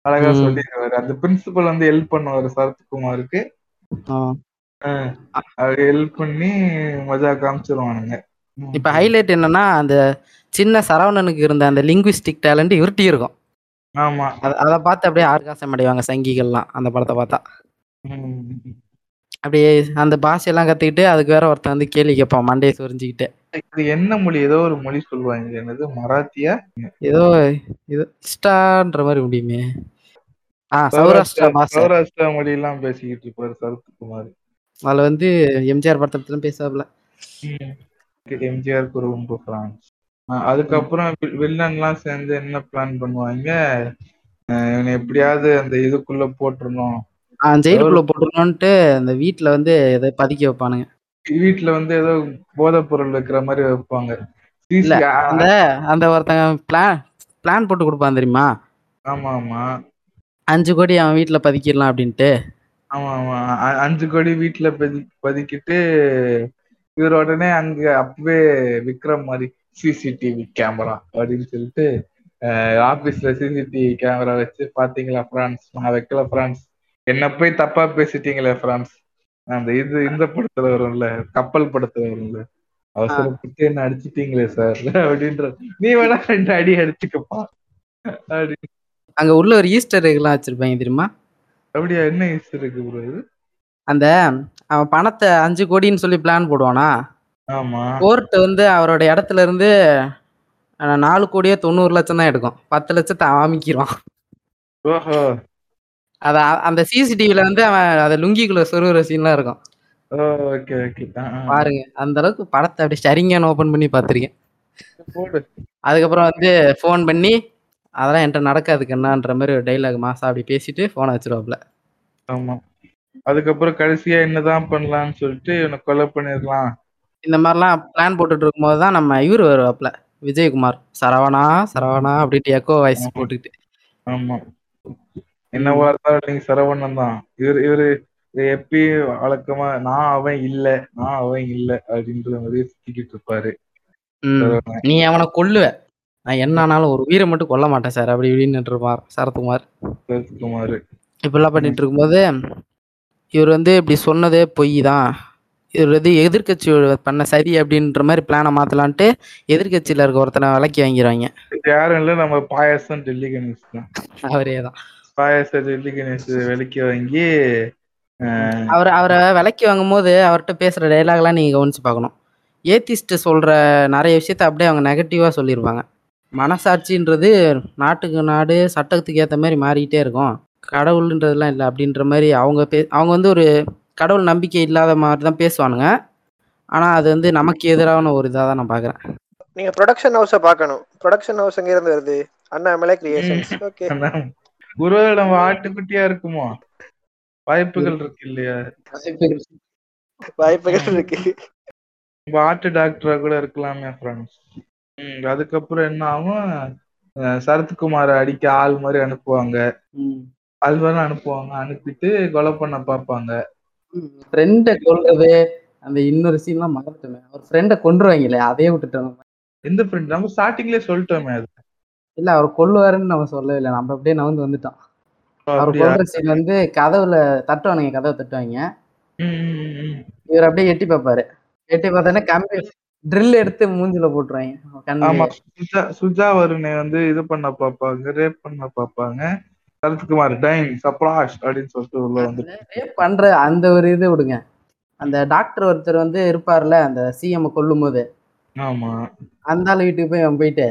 அழகா. சொல்லிடுவாரு அந்த பிரின்சிபல் வந்து ஹெல்ப் பண்ணுவாரு சரத்குமாருக்கு. ஆ. ஹெல்ப் பண்ணி மஜா காமிச்சிருவானுங்க. இப்ப ஹைலைட் என்னன்னா அந்த சின்ன சரவணனுக்கு இருந்த அந்த லிங்குவிஸ்டிக் டேலண்ட் இவர்ட்டி இருக்கும். ஆமா. அத- பார்த்து அப்படியே ஆர்காசம் அடைவாங்க சங்கிகள்லாம் அந்த படத்தை பார்த்தா. அப்படியே அந்த பாஷையெல்லாம் கத்துக்கிட்டு அதுக்கு வேற ஒருத்தன் வந்து கேள்வி கேட்பான் மண்டையை சொரிஞ்சுக்கிட்டு. இது என்ன மொழி? ஏதோ ஒரு மொழி சொல்லுவாங்க. என்னது? மராத்தியா? ஏதோ இது இஷ்டான்ற மாதிரி முடியுமே. ஆ சௌராஷ்டிரா பாஷை. சௌராஷ்டிரா மொழி எல்லாம் பேசிக்கிட்டு இருப்பாரு சரத்குமார். அதுல வந்து எம்ஜிஆர் படத்துல பேசாப்ல எம்ஜிஆருக்கு ரொம்ப பிரான்ஸ் அதுக்கப்புறம் வில்லன் எல்லாம் சேர்ந்து என்ன பிளான் பண்ணுவாங்க? இவனை எப்படியாவது அந்த இதுக்குள்ள போட்டுறணும். ஆ ஜெயிலுக்குள்ள போட்டுருணுன்ட்டு அந்த வீட்டுல வந்து எதை பதுக்கி வைப்பானுங்க. வீட்டுல வந்து ஏதோ போதைப் பொருள் வைக்கிற மாதிரி வைப்பாங்க. அந்த அந்த ஒருத்தங்க பிளான் பிளான் போட்டு கொடுப்பான் தெரியுமா? ஆமா ஆமா அஞ்சு கோடி அவன் வீட்டுல பதுக்கிடலாம் அப்படின்ட்டு. ஆமா ஆமா அஞ்சு கோடி வீட்டுல பதி பதுக்கிட்டு இவர் உடனே அங்க அப்பவே விக்ரம் மாதிரி. சிசிடிவி கேமரா அப்படின்னு சொல்லிட்டு ஆபீஸ்ல சிசிடிவி கேமரா வச்சு பாத்தீங்களா பிரான்ஸ் நான் வைக்கல பிரான்ஸ் என்ன போய் தப்பா பேசிட்டீங்களே பிரான்ஸ் அந்த இது இந்த படத்துல வரும்ல கப்பல் படத்துல வரும்ல. அவசரப்பட்டு என்ன அடிச்சிட்டீங்களே சார் அப்படின்ற நீ வேணா ரெண்டு அடி அடிச்சுக்கப்பா. அப்படி. அங்க உள்ள ஒரு ஈஸ்டர் எல்லாம் வச்சிருப்பாங்க தெரியுமா? அப்படியா? என்ன யூஸ் இருக்கு ப்ரோ இது? அந்த அவன் பணத்தை அஞ்சு கோடின்னு சொல்லி பிளான் போடுவானா? ஆமா. கோர்ட் வந்து அவரோட இடத்துல இருந்து அஹ், நாலு கோடியே தொண்ணூறு லட்சம் தான் எடுக்கும். பத்து லட்சத்தை அமைக்கிடுவான் ஓஹோ. அத அந்த சிசிடிவில வந்து அவன் அதை லுங்கிக்குள்ள சொருகிற சீன்லாம் இருக்கும். Okay okay. பாருங்க. அந்த அளவுக்கு படத்தை அப்படியே சரிங்கான ஓபன் பண்ணி பார்த்திருக்கேன். போடு. அதுக்கப்புறம் வந்து ஃபோன் பண்ணி அதெல்லாம் என்கிட்ட நடக்காது கண்ணான்ற மாதிரி ஒரு டைலாக் மாசா அப்படி பேசிட்டு ஃபோனை வச்சிருவாப்ல. ஆமா. அதுக்கப்புறம் கடைசியா என்னதான் பண்ணலாம்னு சொல்லிட்டு இவனை கொலை பண்ணிடலாம். இந்த மாதிரிலாம் பிளான் போட்டுட்டு இருக்கும்போது தான் நம்ம இவர் வருவாப்ல விஜயகுமார். சரவணா சரவணா அப்படின்ட்டு எக்கோ வாய்ஸ் போட்டுக்கிட்டு. ஆமா. என்னவா இருந்தாலும் நீங்க சரவணன் தான். இவரு இவரு எப்பயும் வழக்கமா நான் அவன் இல்ல நான் அவன் இல்ல அப்படின்ற மாதிரி சுத்திக்கிட்டு இருப்பாரு. ம். நீ அவனை கொல்லுவ. நான் என்ன ஆனாலும் ஒரு உயிரை மட்டும் கொல்ல மாட்டேன் சார். அப்படி இப்படின்னு இருப்பார் சரத்குமார். சரத்குமார். இப்படிலாம் பண்ணிட்டு இருக்கும்போது இவர் வந்து இப்படி சொன்னதே பொய் தான். வந்து எதிர்கட்சி பண்ண சரி அப்படின்ற மாதிரி பிளானை மாத்தலான்ட்டு எதிர்கட்சியில இருக்க ஒருத்தனை விலக்கி வாங்கிடுவாங்க இது யாரும் இல்ல நம்ம பாயாசம் டெல்லி கணேஷ் தான். அவரே தான். பாயாசம் டெல்லி கணேஷ் விலைக்கு வாங்கி அவர் அவரை விலக்கி வாங்கும்போது அவர்கிட்ட பேசுற டைலாக்லாம் நீங்க கவனிச்சு பார்க்கணும். ஏத்திஸ்ட் சொல்ற நிறைய விஷயத்த அப்படியே அவங்க நெகட்டிவா சொல்லியிருப்பாங்க மனசாட்சின்றது நாட்டுக்கு நாடு சட்டத்துக்கு ஏற்ற மாதிரி மாறிக்கிட்டே இருக்கும். கடவுள்ன்றதுலாம் இல்லை அப்படின்ற மாதிரி அவங்க பே அவங்க வந்து ஒரு கடவுள் நம்பிக்கை இல்லாத மாதிரி தான் பேசுவானுங்க. ஆனால் அது வந்து நமக்கு எதிரான ஒரு இதாக தான் நான் பார்க்குறேன் நீங்க ப்ரொடக்ஷன் ஹவுஸ பார்க்கணும். ப்ரொடக்ஷன் ஹவுஸ் எங்க இருந்து வருது? Annamalai creations okay. ஒருவேளை நம்ம ஆட்டுக்குட்டியா இருக்குமோ? வாய்ப்புகள் இருக்கு இல்லையா? வாய்ப்புகள் இருக்கு. நம்ம ஆட்டு டாக்டரா கூட இருக்கலாமே ஃப்ரெண்ட்ஸ் அதுக்கப்புறம் என்ன ஆகும்? சரத்குமாரை அடிக்க ஆள் மாதிரி அனுப்புவாங்க. ஆள் மாதிரி அனுப்புவாங்க. அனுப்பிட்டு கொலை பண்ண பார்ப்பாங்க. ஃப்ரெண்டை கொல்றது அந்த இன்னொரு சீன்லாம் மறந்துட்டோமே. அவர் ஃப்ரெண்டை கொண்டுருவாங்களே அதையே விட்டுட்டோம். எந்த ஃப்ரெண்ட் நம்ம ஸ்டார்டிங்லயே சொல்லிட்டோமே அது. இல்ல அவர் கொல்லுவாருன்னு நம்ம சொல்லவே இல்லை. நம்ம அப்படியே நகர்ந்து வந்துட்டோம். அவர்? கொல்ற சீன் வந்து கதவுல தட்டுவானுங்க கதவை தட்டுவாங்க. இவர் அப்படியே எட்டி பார்ப்பாரு. எட்டி பார்த்தோன்னே கம்பி ட்ரில் எடுத்து மூஞ்சில போட்டுருவாங்க. ஆமா சுஜா சுஜா வருணை வந்து இது பண்ண பார்ப்பாங்க ரேப் பண்ண பார்ப்பாங்க. சரத்குமார் டைம் சப்ராஷ் அப்படின்னு சொல்லிட்டு உள்ள வந்து பண்ற அந்த ஒரு இது விடுங்க. அந்த டாக்டர் ஒருத்தர் வந்து இருப்பார்ல அந்த சிஎம் கொல்லும் போது ஆமா. அந்த ஆள் வீட்டுக்கு போய் அவன் போயிட்டு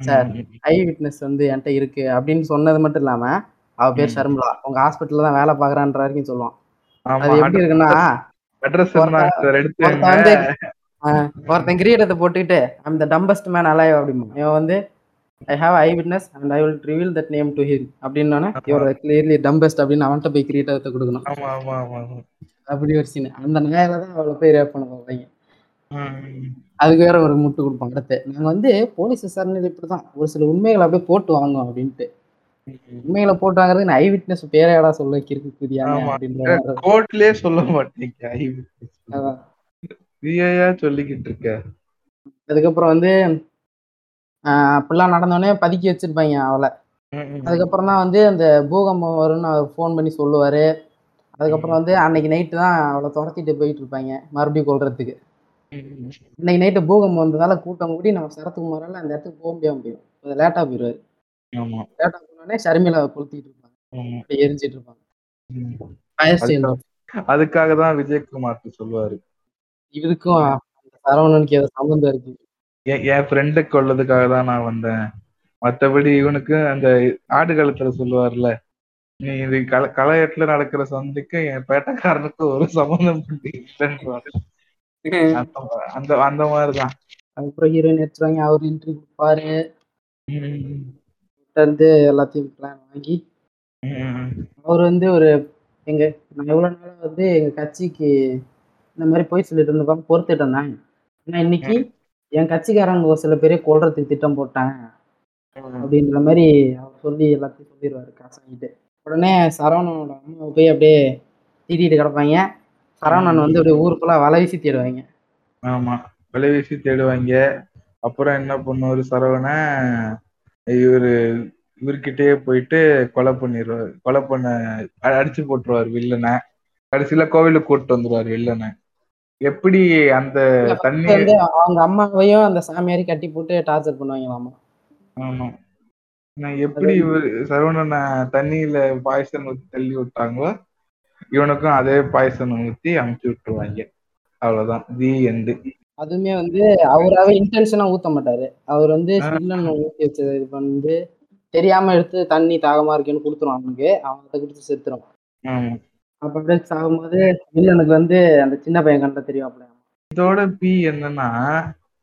சார். ஐ விட்னஸ் வந்து என்கிட்ட இருக்கு அப்படின்னு சொன்னது மட்டும் இல்லாம அவ பேர். ஷர்மிளா உங்க ஹாஸ்பிட்டல்ல தான் வேலை பாக்குறான்ற வரைக்கும் சொல்லுவான். அது எப்படி இருக்குன்னா ஒருத்தன் கிரீடத்தை போட்டுக்கிட்டு அந்த டம்பஸ்ட் மேன் அலைவ் அப்படிமா இவன் வந்து I have I witness and I will reveal that name to him அப்படின்னா இவர் கிளியர்லி டம்பஸ்ட் அப்படின்னு அவன்கிட்ட போய் கிரீடத்தை கொடுக்கணும். அப்படி ஒரு சீன் அந்த நாயில தான் அவளை போய் ரேப் பண்ண போவாங்க. அதுக்கு வேற ஒரு முட்டு கொடுப்பாங்க. அடுத்து நாங்க வந்து போலீஸ் விசாரணையில் இப்படிதான் ஒரு சில உண்மைகளை அப்படியே போட்டு வாங்குவோம் அப்படின்ட்டு. ம். உண்மைகளை போட்டு வாங்குறது ஐ விட்னஸ் பேரையாடா சொல்ல கிறுக்கு குதியாங்க. அப்படின்ற கோர்ட்லயே சொல்ல மாட்டீங்க ஐ. நீயா சொல்லிக்கிட்டு இருக்க? அதுக்கப்புறம் வந்து அப்படிலாம் நடந்தோடனே பதுக்கி வச்சிருப்பாங்க அவளை. அதுக்கப்புறம் தான் வந்து அந்த பூகம்பம் வரும்னு அவர் ஃபோன் பண்ணி சொல்லுவாரு. அதுக்கப்புறம் வந்து அன்னைக்கு நைட்டு தான் அவளை துரத்திட்டு போயிட்டு இருப்பாங்க மறுபடியும் கொல்றதுக்கு. இன்னைக்கு நைட்டு பூகம்பம் வந்ததால கூட்டம் கூடி நம்ம சரத்குமாரால அந்த இடத்துக்கு போக முடியாம போயிடும் கொஞ்சம் லேட்டா போயிடுவாரு ஆமா. லேட்டா போனோடனே ஷர்மிளா கொளுத்திட்டு இருப்பாங்க. ஆமா. அப்படியே எரிஞ்சிட்டு இருப்பாங்க. அதுக்காக- தான் விஜயகுமார் சொல்லுவாரு. இதுக்கும் சரவணனுக்கு ஏதோ சம்மந்தம் இருக்கு. என் என் ஃப்ரெண்டு கொள்ளதுக்காக தான் நான் வந்தேன் மத்தபடி இவனுக்கு அந்த ஆடு காலத்துல சொல்லுவார்ல நீ இது கல கலையத்துல நடக்கிற சந்தைக்கு என் பேட்டக்காரனுக்கு ஒரு சம்மந்தம் இல்லைன்றாரு. அந்த அந்த அந்த மாதிரிதான் அதுக்கப்புறம் ஹீரோயின் எடுத்துருவாங்க அவர் இன்ட்ரி கொடுப்பாரு ம். வந்து எல்லாத்தையும் பிளான் வாங்கி. அவர் வந்து ஒரு எங்க நான் எவ்வளவு நாளா வந்து எங்க கட்சிக்கு இந்த மாதிரி போய் சொல்லிட்டு இருந்தப்ப பொறுத்துட்டு இருந்தாங்க ஆனா இன்னைக்கு என் கட்சிக்காரங்க ஒரு சில பேரே கொள்றதுக்கு திட்டம் போட்டாங்க. அப்படின்ற மாதிரி அவர் சொல்லி எல்லாத்தையும் சொல்லிடுவாரு காசு உடனே சரவணனோட அம்மாவை போய் அப்படியே திட்டிட்டு கிடப்பாங்க. சரவணன் வந்து அப்படியே ஊருக்குள்ள வலை வீசி தேடுவாங்க. ஆமா. விலைவீசி தேடுவாங்க. அப்புறம் என்ன பண்ணுவாரு சரவண இவரு இவர்கிட்டயே போயிட்டு கொலை பண்ணிடுவாரு கொலை பண்ண அடிச்சு போட்டுருவாரு வில்லனை. கடைசியில கோவிலுக்கு கூப்பிட்டு வந்துருவாரு வில்லனை. எப்படி அந்த தண்ணி அவங்க அம்மாவையும் அந்த சாமியாரி கட்டி போட்டு டார்ச்சர் பண்ணுவாங்களாமா? ஆமா. நான் எப்படி சரவணனை தண்ணியில பாயசம் ஊத்தி தள்ளி விட்டாங்களோ இவனுக்கும் அதே பாயசம் ஊத்தி அமுச்சு விட்டுருவாங்க. அவ்வளவுதான். தி எண்டு அதுவுமே வந்து அவராவே இன்டென்ஷனா ஊத்த மாட்டாரு. அவர் வந்து வில்லன் ஊத்தி வச்சது இது வந்து தெரியாம எடுத்து தண்ணி தாகமா இருக்குன்னு கொடுத்துரும் அவனுக்கு. அவன் அதை ஆமா. அப்ப அப்படியே சாகும்போது வில்லனுக்கு வந்து அந்த சின்ன பையன் கண்ட தெரியும் அப்படி இதோட பி என்னன்னா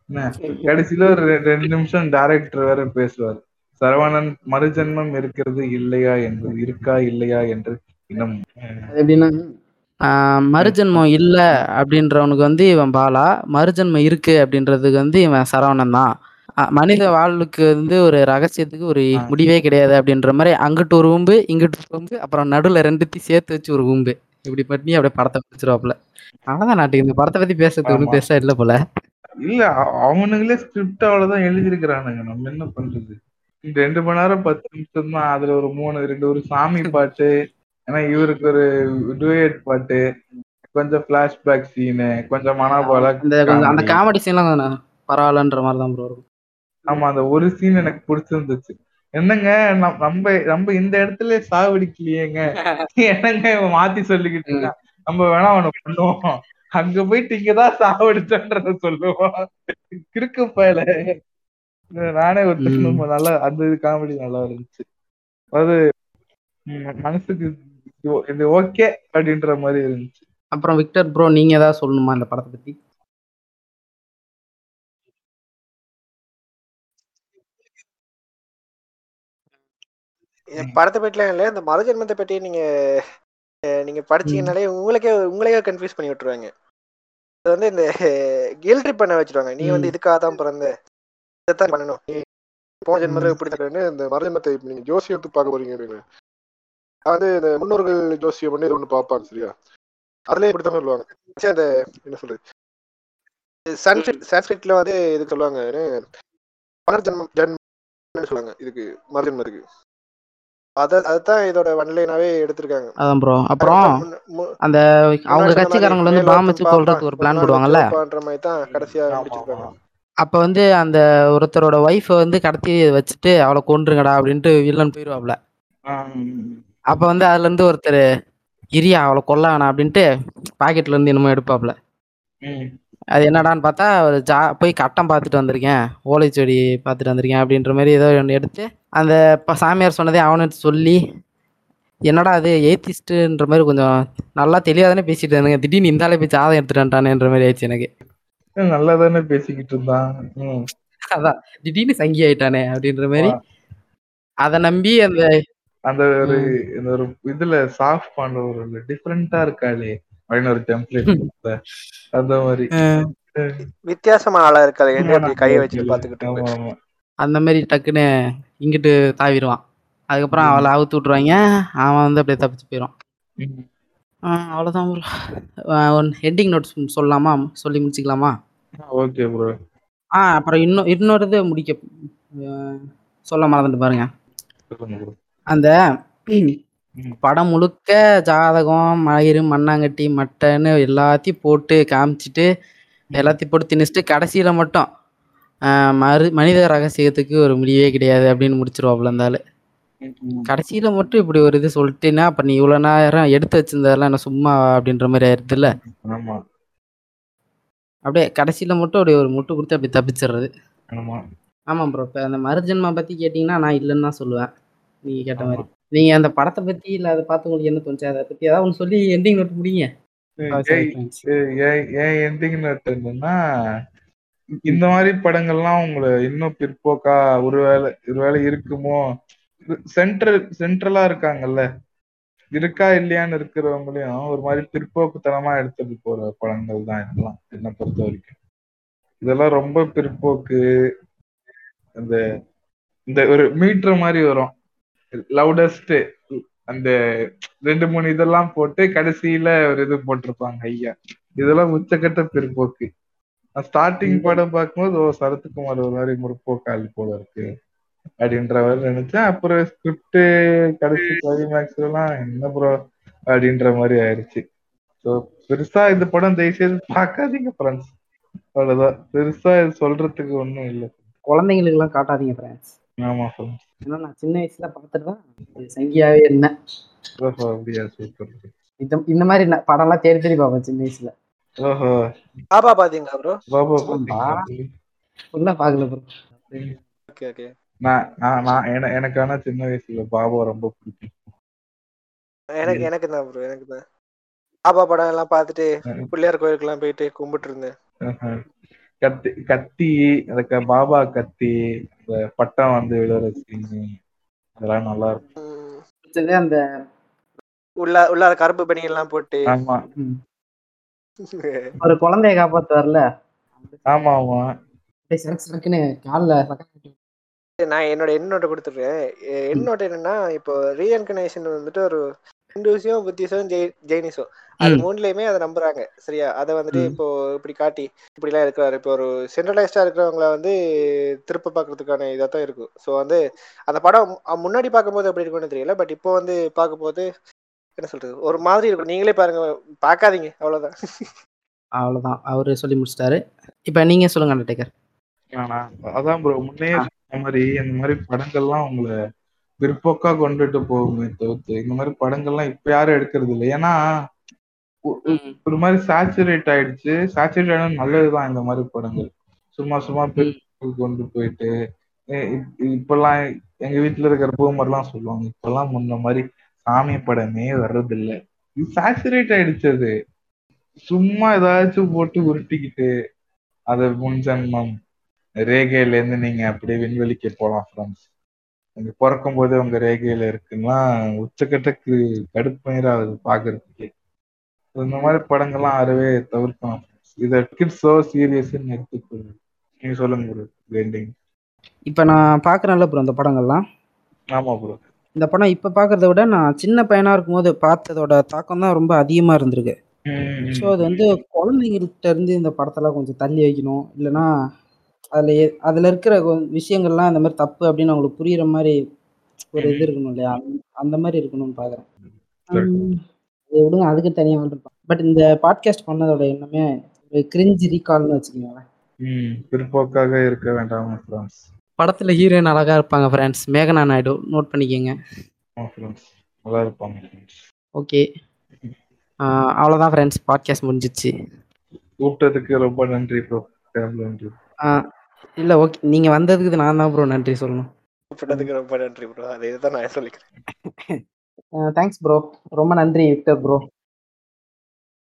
என்ன, கடைசியில ஒரு ரெண்டு நிமிஷம் டைரக்டர் வேற பேசுவார். சரவணன் மறுஜென்மம் இருக்கிறது இல்லையா என்று இருக்கா இல்லையா என்று இன்னும் எப்படின்னா ஆஹ் மறுஜென்மம் இல்ல அப்படின்றவனுக்கு வந்து இவன் பாலா. மறுஜென்மம் இருக்கு அப்படின்றதுக்கு வந்து இவன் சரவணன் தான். மனித வாழ்வுக்கு வந்து ஒரு ரகசியத்துக்கு ஒரு. முடிவே கிடையாது அப்படின்ற மாதிரி அங்கிட்டு ஒரு ஊம்பு இங்கிட்டு ஒரு ஊம்பு அப்புறம் நடுவுல ரெண்டுத்தையும் சேர்த்து வச்சு ஒரு ஊம்பு. இப்படி பண்ணி அப்படியே படத்தை முடிச்சிருவாப்புல. அவ்வளவுதான் நாட்டுக்கு. இந்த படத்தை பத்தி பேசுறது ஒன்றும். பெருசா இல்ல போல. இல்ல அவனுங்களே ஸ்கிரிப்ட் அவ்வளவுதான் எழுதியிருக்கிறானுங்க. நம்ம என்ன பண்றது? இந்த ரெண்டு மணி நேரம் பத்து நிமிஷம் தான். அதுல ஒரு மூணு ரெண்டு ஒரு சாமி பாட்டு ஏன்னா இவருக்கு ஒரு டூயட் பாட்டு கொஞ்சம் பிளாஷ்பேக் சீனு கொஞ்சம் மனோபால இந்த கொஞ்சம் அந்த. காமெடி சீன்லாம் பரவாயில்லன்ற மாதிரி தான் ப்ரோ இருக்கும். ஆமா அந்த ஒரு சீன் எனக்கு பிடிச்சிருந்துச்சு. என்னங்க நம்- நம்ம நம்ம இந்த இடத்துல சாவடிக்கலையேங்க. என்னங்க மாத்தி சொல்லிக்கிட்டு இருக்கான்? நம்ம வேணா அவனை பண்ணுவோம். அங்க போயிட்டு இங்கதான் சாவடிச்சன்றத சொல்லுவோம். கிறுக்கு பயல. நானே ஒரு நல்லா அந்த காமெடி நல்லா இருந்துச்சு. அது மனசுக்கு இது- இது ஓகே அப்படின்ற மாதிரி இருந்துச்சு. அப்புறம் விக்டர் ப்ரோ நீங்க ஏதாவது சொல்லணுமா இந்த படத்தை பத்தி? படத்தை பற்றிலாம் இல்லை இந்த மறுஜென்மத்தை பற்றி நீங்க நீங்க படிச்சீங்கனாலே உங்களுக்கே உங்களையே கன்ஃபியூஸ் பண்ணி விட்டுருவாங்க. அது வந்து இந்த கில்ட்ரி பண்ண வச்சிருவாங்க. நீ வந்து. இதுக்காக தான் பிறந்த இதைத்தான் பண்ணணும். நீ போன ஜென்மத்தில் இப்படி தக்கன்னு இந்த மறுஜென்மத்தை நீங்க ஜோசியத்தை பார்க்க போறீங்க அப்படின்னு அது வந்து இந்த முன்னோர்கள் ஜோசியம் பண்ணி இது ஒன்று பார்ப்பாங்க சரியா? அதுலயே இப்படித்தான் சொல்லுவாங்க. சரி, அந்த என்ன சொல்றது? சன்ஸ்கிரிட் சன்ஸ்கிரிட்ல வந்து இதுக்கு சொல்லுவாங்க மறுஜென்மம் ஜென்மம் சொல்லுவாங்க. இதுக்கு மறுஜென்மத்துக்கு அதான் இதோட ஒன்லைனாவே எடுத்திருக்காங்க அதான் ப்ரோ அப்புறம் அந்த அவங்க மாதிரி வந்து பாம் வச்சு கொல்றதுக்கு ஒரு பிளான் போடுவாங்கல்ல பாப்பான்ற மாதிரி தான் கடைசியா ஆமா. அப்ப வந்து அந்த ஒருத்தரோட ஒய்ஃபை வந்து கடத்தி வச்சுட்டு அவளை கொன்றுங்கடா அப்படின்ட்டு வில்லன் போயிடுவாப்ல ஆம். அப்ப வந்து அதுல இருந்து ஒருத்தர் இரியா அவளை கொல்ல வேணாம் அப்படின்ட்டு பாக்கெட்ல இருந்து என்னமோ எடுப்பாப்ல. அது என்னடான்னு பார்த்தா ஒரு ஜா போய் கட்டம் பார்த்துட்டு வந்திருக்கேன். ஓலைச்செடி பார்த்துட்டு வந்திருக்கேன் அப்படின்ற மாதிரி ஏதோ ஒன்று எடுத்து அந்த ப- சாமியார் சொன்னதே அவனுக்கு சொல்லி என்னடா அது ஏத்திஸ்ட்டுன்ற மாதிரி கொஞ்சம் நல்லா தெளிவாக தானே பேசிட்டு இருந்தாங்க திடீர்னு இந்த ஆளே போய் ஜாதகம் எடுத்துட்டு வந்துட்டானேன்ற மாதிரி ஆயிடுச்சு எனக்கு. நல்லா தானே பேசிக்கிட்டு இருந்தான். அதான் திடீர்னு சங்கி ஆயிட்டானே அப்படின்ற மாதிரி. அதை நம்பி அந்த அந்த ஒரு இந்த ஒரு இதுல சாஃப்ட் பண்ற ஒரு டிஃப்ரெண்டா இருக்காளே. அப்படின்னு ஒரு டெம்ப்ளேட் அந்த மாதிரி. வித்தியாசமான ஆளா இருக்காது கையை வச்சுட்டு பாத்துக்கிட்டு அந்த மாதிரி டக்குன்னு இங்கிட்டு தாவிடுவான். அதுக்கப்புறம் அவளை அவுத்து விட்ருவாங்க அவன் வந்து அப்படியே தப்பிச்சு போயிடும். அவ்வளோதான் ஒன் ஹெட்டிங் நோட்ஸ் சொல்லலாமா? சொல்லி முடிச்சுக்கலாமா? ஓகே ப்ரோ ஆ அப்புறம் இன்னும் இன்னொரு இது முடிக்க சொல்ல மறந்துட்டு பாருங்க. அந்த. படம் முழுக்க ஜாதகம் மயிறு மண்ணாங்கட்டி மட்டைன்னு எல்லாத்தையும் போட்டு காமிச்சிட்டு எல்லாத்தையும் போட்டு திணிச்சிட்டு கடைசியில மட்டும் மரு மனித ரகசியத்துக்கு ஒரு முடிவே கிடையாது அப்படின்னு முடிச்சிருவாப்புல அந்த ஆளு. கடைசியில மட்டும் இப்படி ஒரு இது சொல்லிட்டேன்னா அப்ப நீ இவ்வளவு நேரம் எடுத்து வச்சிருந்ததெல்லாம் என்ன சும்மா அப்படின்ற மாதிரி ஆயிருதுல்ல ஆமா. அப்படியே கடைசியில மட்டும் அப்படியே ஒரு முட்டு கொடுத்து அப்படி தப்பிச்சிடுறது. ஆமா. ஆமா ப்ரோ இப்போ அந்த மறுஜென்மா பத்தி கேட்டீங்கன்னா நான் இல்லைன்னு தான் சொல்லுவேன். நீங்க கேட்ட மாதிரி. நீங்க அந்த படத்தை பத்தி இல்ல அதை பார்த்து உங்களுக்கு என்ன தோணுச்சு? அதை பத்தி ஏதாவது ஒன்று சொல்லி எண்டிங் நோட் ஏன் ஏன் எண்டிங் நோட் என்னன்னா இந்த மாதிரி படங்கள்லாம் உங்களை இன்னும் பிற்போக்கா ஒருவேளை ஒருவேளை இருக்குமோ? சென்ட்ரல் சென்ட்ரலா இருக்காங்கல்ல. இருக்கா இல்லையான்னு இருக்கிறவங்களையும் ஒரு மாதிரி பிற்போக்குத்தனமா எடுத்துட்டு போற படங்கள் தான் இதெல்லாம் என்னை பொறுத்த வரைக்கும். இதெல்லாம் ரொம்ப பிற்போக்கு. அந்த இந்த ஒரு மீட்டர் மாதிரி வரும். லவுடஸ்ட் அந்த ரெண்டு மூணு இதெல்லாம் போட்டு கடைசியில ஒரு இது போட்டிருப்பாங்க ஐயா. இதெல்லாம் உச்சக்கட்ட பிற்போக்கு. ஸ்டார்டிங் படம் பார்க்கும்போது ஓ சரத்குமார் ஒரு மாதிரி முற்போக்காளி போல இருக்கு அப்படின்ற மாதிரி நினைச்சேன். அப்புறம் ஸ்கிரிப்ட் கடைசி கிளைமேக்ஸ் எல்லாம் என்ன ப்ரோ அப்படின்ற மாதிரி ஆயிருச்சு. ஸோ பெருசா இந்த படம் தயவுசெய்து பார்க்காதீங்க ஃப்ரெண்ட்ஸ் அவ்வளவுதான். பெருசா இது சொல்றதுக்கு ஒண்ணும் இல்லை. குழந்தைங்களுக்கு எல்லாம் காட்டாதீங்க ஃப்ரெண்ட்ஸ் ஆமா ஏன்னா நான் சின்ன வயசுல பார்த்துட்டு தான் ஒரு சங்கியாவே இருந்தேன். ஓஹோ அப்படியா சூப்பர் இந்த இந்த மாதிரி ந- படம்லாம் தேடி தேடி பார்ப்பேன் சின்ன வயசுல. ஓஹோ. பாபா பாத்தீங்களா ப்ரோ பாபா ஃபுல்லா பார்க்கல ப்ரோ ஓகே ஓகே நான் நான் நான் என- எனக்கு ஆனா சின்ன வயசுல பாபா ரொம்ப பிடிக்கும். எனக்கு எனக்கு தான் ப்ரோ எனக்கு தான். பாபா படம் எல்லாம் பார்த்துட்டு பிள்ளையார் கோயிலுக்குலாம் போயிட்டு கும்பிட்டு இருந்தேன். கத்தி கத்தி அந்த பாபா கத்தி அந்த பட்டம் வந்து விழுற சீனு அதெல்லாம் நல்லா இருக்கும். அந்த உள்ள உள்ளார கருப்பு பனி எல்லாம் போட்டு. ஆமா. ஒரு குழந்தைய காப்பாத்துவார்ல? ஆமா ஆமா. நான் என்னோட எண்ணோட்ட கொடுத்துருக்கேன் எ- எண்ணோட்ட என்னன்னா இப்போ ரீஎன்கனேஷன் வந்துட்டு ஒரு ஹிந்துஸும் புத்திசம் ஜெய் ஜெயினிஸும் அது. மூணுலயுமே அதை நம்புறாங்க. சரியா? அதை வந்துட்டு. இப்போ இப்படி காட்டி இப்படி எல்லாம் இருக்கிறாரு. இப்போ ஒரு சென்ட்ரலைஸ்டா இருக்கிறவங்கள வந்து திருப்ப பாக்குறதுக்கான இதாக தான் இருக்கும். ஸோ வந்து அந்த படம் முன்னாடி பார்க்கும்போது எப்படி இருக்கும்னு தெரியல. பட் இப்போ வந்து பார்க்கும்போது என்ன சொல்றது? ஒரு மாதிரி இருக்கும். நீங்களே பாருங்க. பார்க்காதீங்க. அவ்வளவுதான். அவ்வளோதான் அவரு சொல்லி முடிச்சிட்டாரு. இப்போ நீங்க சொல்லுங்க அண்டர்டேக்கர் ஆனா அதான் ப்ரோ முன்னே மாதிரி இந்த மாதிரி படங்கள்லாம் உங்களை பிற்போக்கா கொண்டுட்டு போகுமே தவிர்த்து இந்த மாதிரி படங்கள்லாம் இப்ப யாரும் எடுக்கிறது இல்லை. ஏன்னா ஒரு மாதிரி சாச்சுரேட் ஆயிடுச்சு. சாச்சுரேட் ஆனது நல்லதுதான் இந்த மாதிரி படங்கள். சும்மா சும்மா கொண்டு போயிட்டு இப்பெல்லாம் எங்க வீட்டுல இருக்கிற பூமர்லாம் சொல்லுவாங்க. இப்பெல்லாம் முன்ன மாதிரி சாமி படமே வர்றதில்ல. இது சாச்சுரேட் ஆயிடுச்சு அது. சும்மா ஏதாச்சும் போட்டு உருட்டிக்கிட்டு அது முன்ஜன்மம் ரேகையில இருந்து நீங்க அப்படியே விண்வெளிக்கு போலாம் ஃப்ரெண்ட்ஸ் நீங்க பிறக்கும் போதே உங்க ரேகையில இருக்குன்னா உச்சக்கட்டக்கு கடுப்பயிராகுது பாக்குறதுக்கு. இந்த மாதிரி படங்கள்லாம் அறவே தவிர்க்கணும். இதை கிட்ஸ் சோ சீரியஸ்ன்னு எடுத்துக்கொள்ளு நீங்க சொல்லுங்க ப்ரோ எண்டிங் இப்போ நான் பார்க்குறேன்ல ப்ரோ இந்த படங்கள்லாம். ஆமா ப்ரோ இந்த படம் இப்போ பார்க்கறத விட நான் சின்ன பையனா இருக்கும்போது பார்த்ததோட தாக்கம் தான் ரொம்ப அதிகமாக இருந்திருக்கு. ஸோ அது வந்து குழந்தைங்கள்ட்ட இருந்து இந்த படத்தெல்லாம் கொஞ்சம் தள்ளி வைக்கணும். இல்லைன்னா அதில் அதில் இருக்கிற விஷயங்கள்லாம் இந்த மாதிரி தப்பு அப்படின்னு அவங்களுக்கு புரியுற மாதிரி ஒரு இது இருக்கணும் இல்லையா? அந்த மாதிரி இருக்கணும்னு பார்க்குறேன் அதை விடுங்க அதுக்கு தனியாக வந்துருப்பான் பட் இந்த பாட்காஸ்ட் பண்ணதோட எண்ணமே ஒரு கிரிஞ்சி ரீகால்னு வச்சுக்கோங்களேன். ம் பிற்போக்காக இருக்க வேண்டாம் ஃப்ரெண்ட்ஸ் படத்தில் ஹீரோயின் அழகாக இருப்பாங்க ஃப்ரெண்ட்ஸ் மேகனா நாயுடு நோட் பண்ணிக்கோங்க. நல்லா இருப்பாங்க ஓகே அவ்வளோதான் ஃப்ரெண்ட்ஸ் பாட்காஸ்ட் முடிஞ்சிச்சு. கூப்பிட்டதுக்கு ரொம்ப நன்றி ப்ரோ நன்றி. இல்லை ஓகே. நீங்கள் வந்ததுக்கு நான் தான் ப்ரோ நன்றி சொல்லணும். கூப்பிட்டதுக்கு ரொம்ப நன்றி ப்ரோ அதே தான் நான் சொல்லிக்கிறேன். தேங்க்ஸ் ப்ரோ ரொம்ப நன்றி விக்டர் ப்ரோ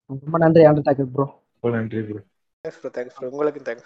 ரொம்ப நன்றி அண்டர்டாக்கர் ப்ரோ ரொம்ப நன்றி bro thanks bro thanks bro உங்களுக்கு தேங்க்ஸ்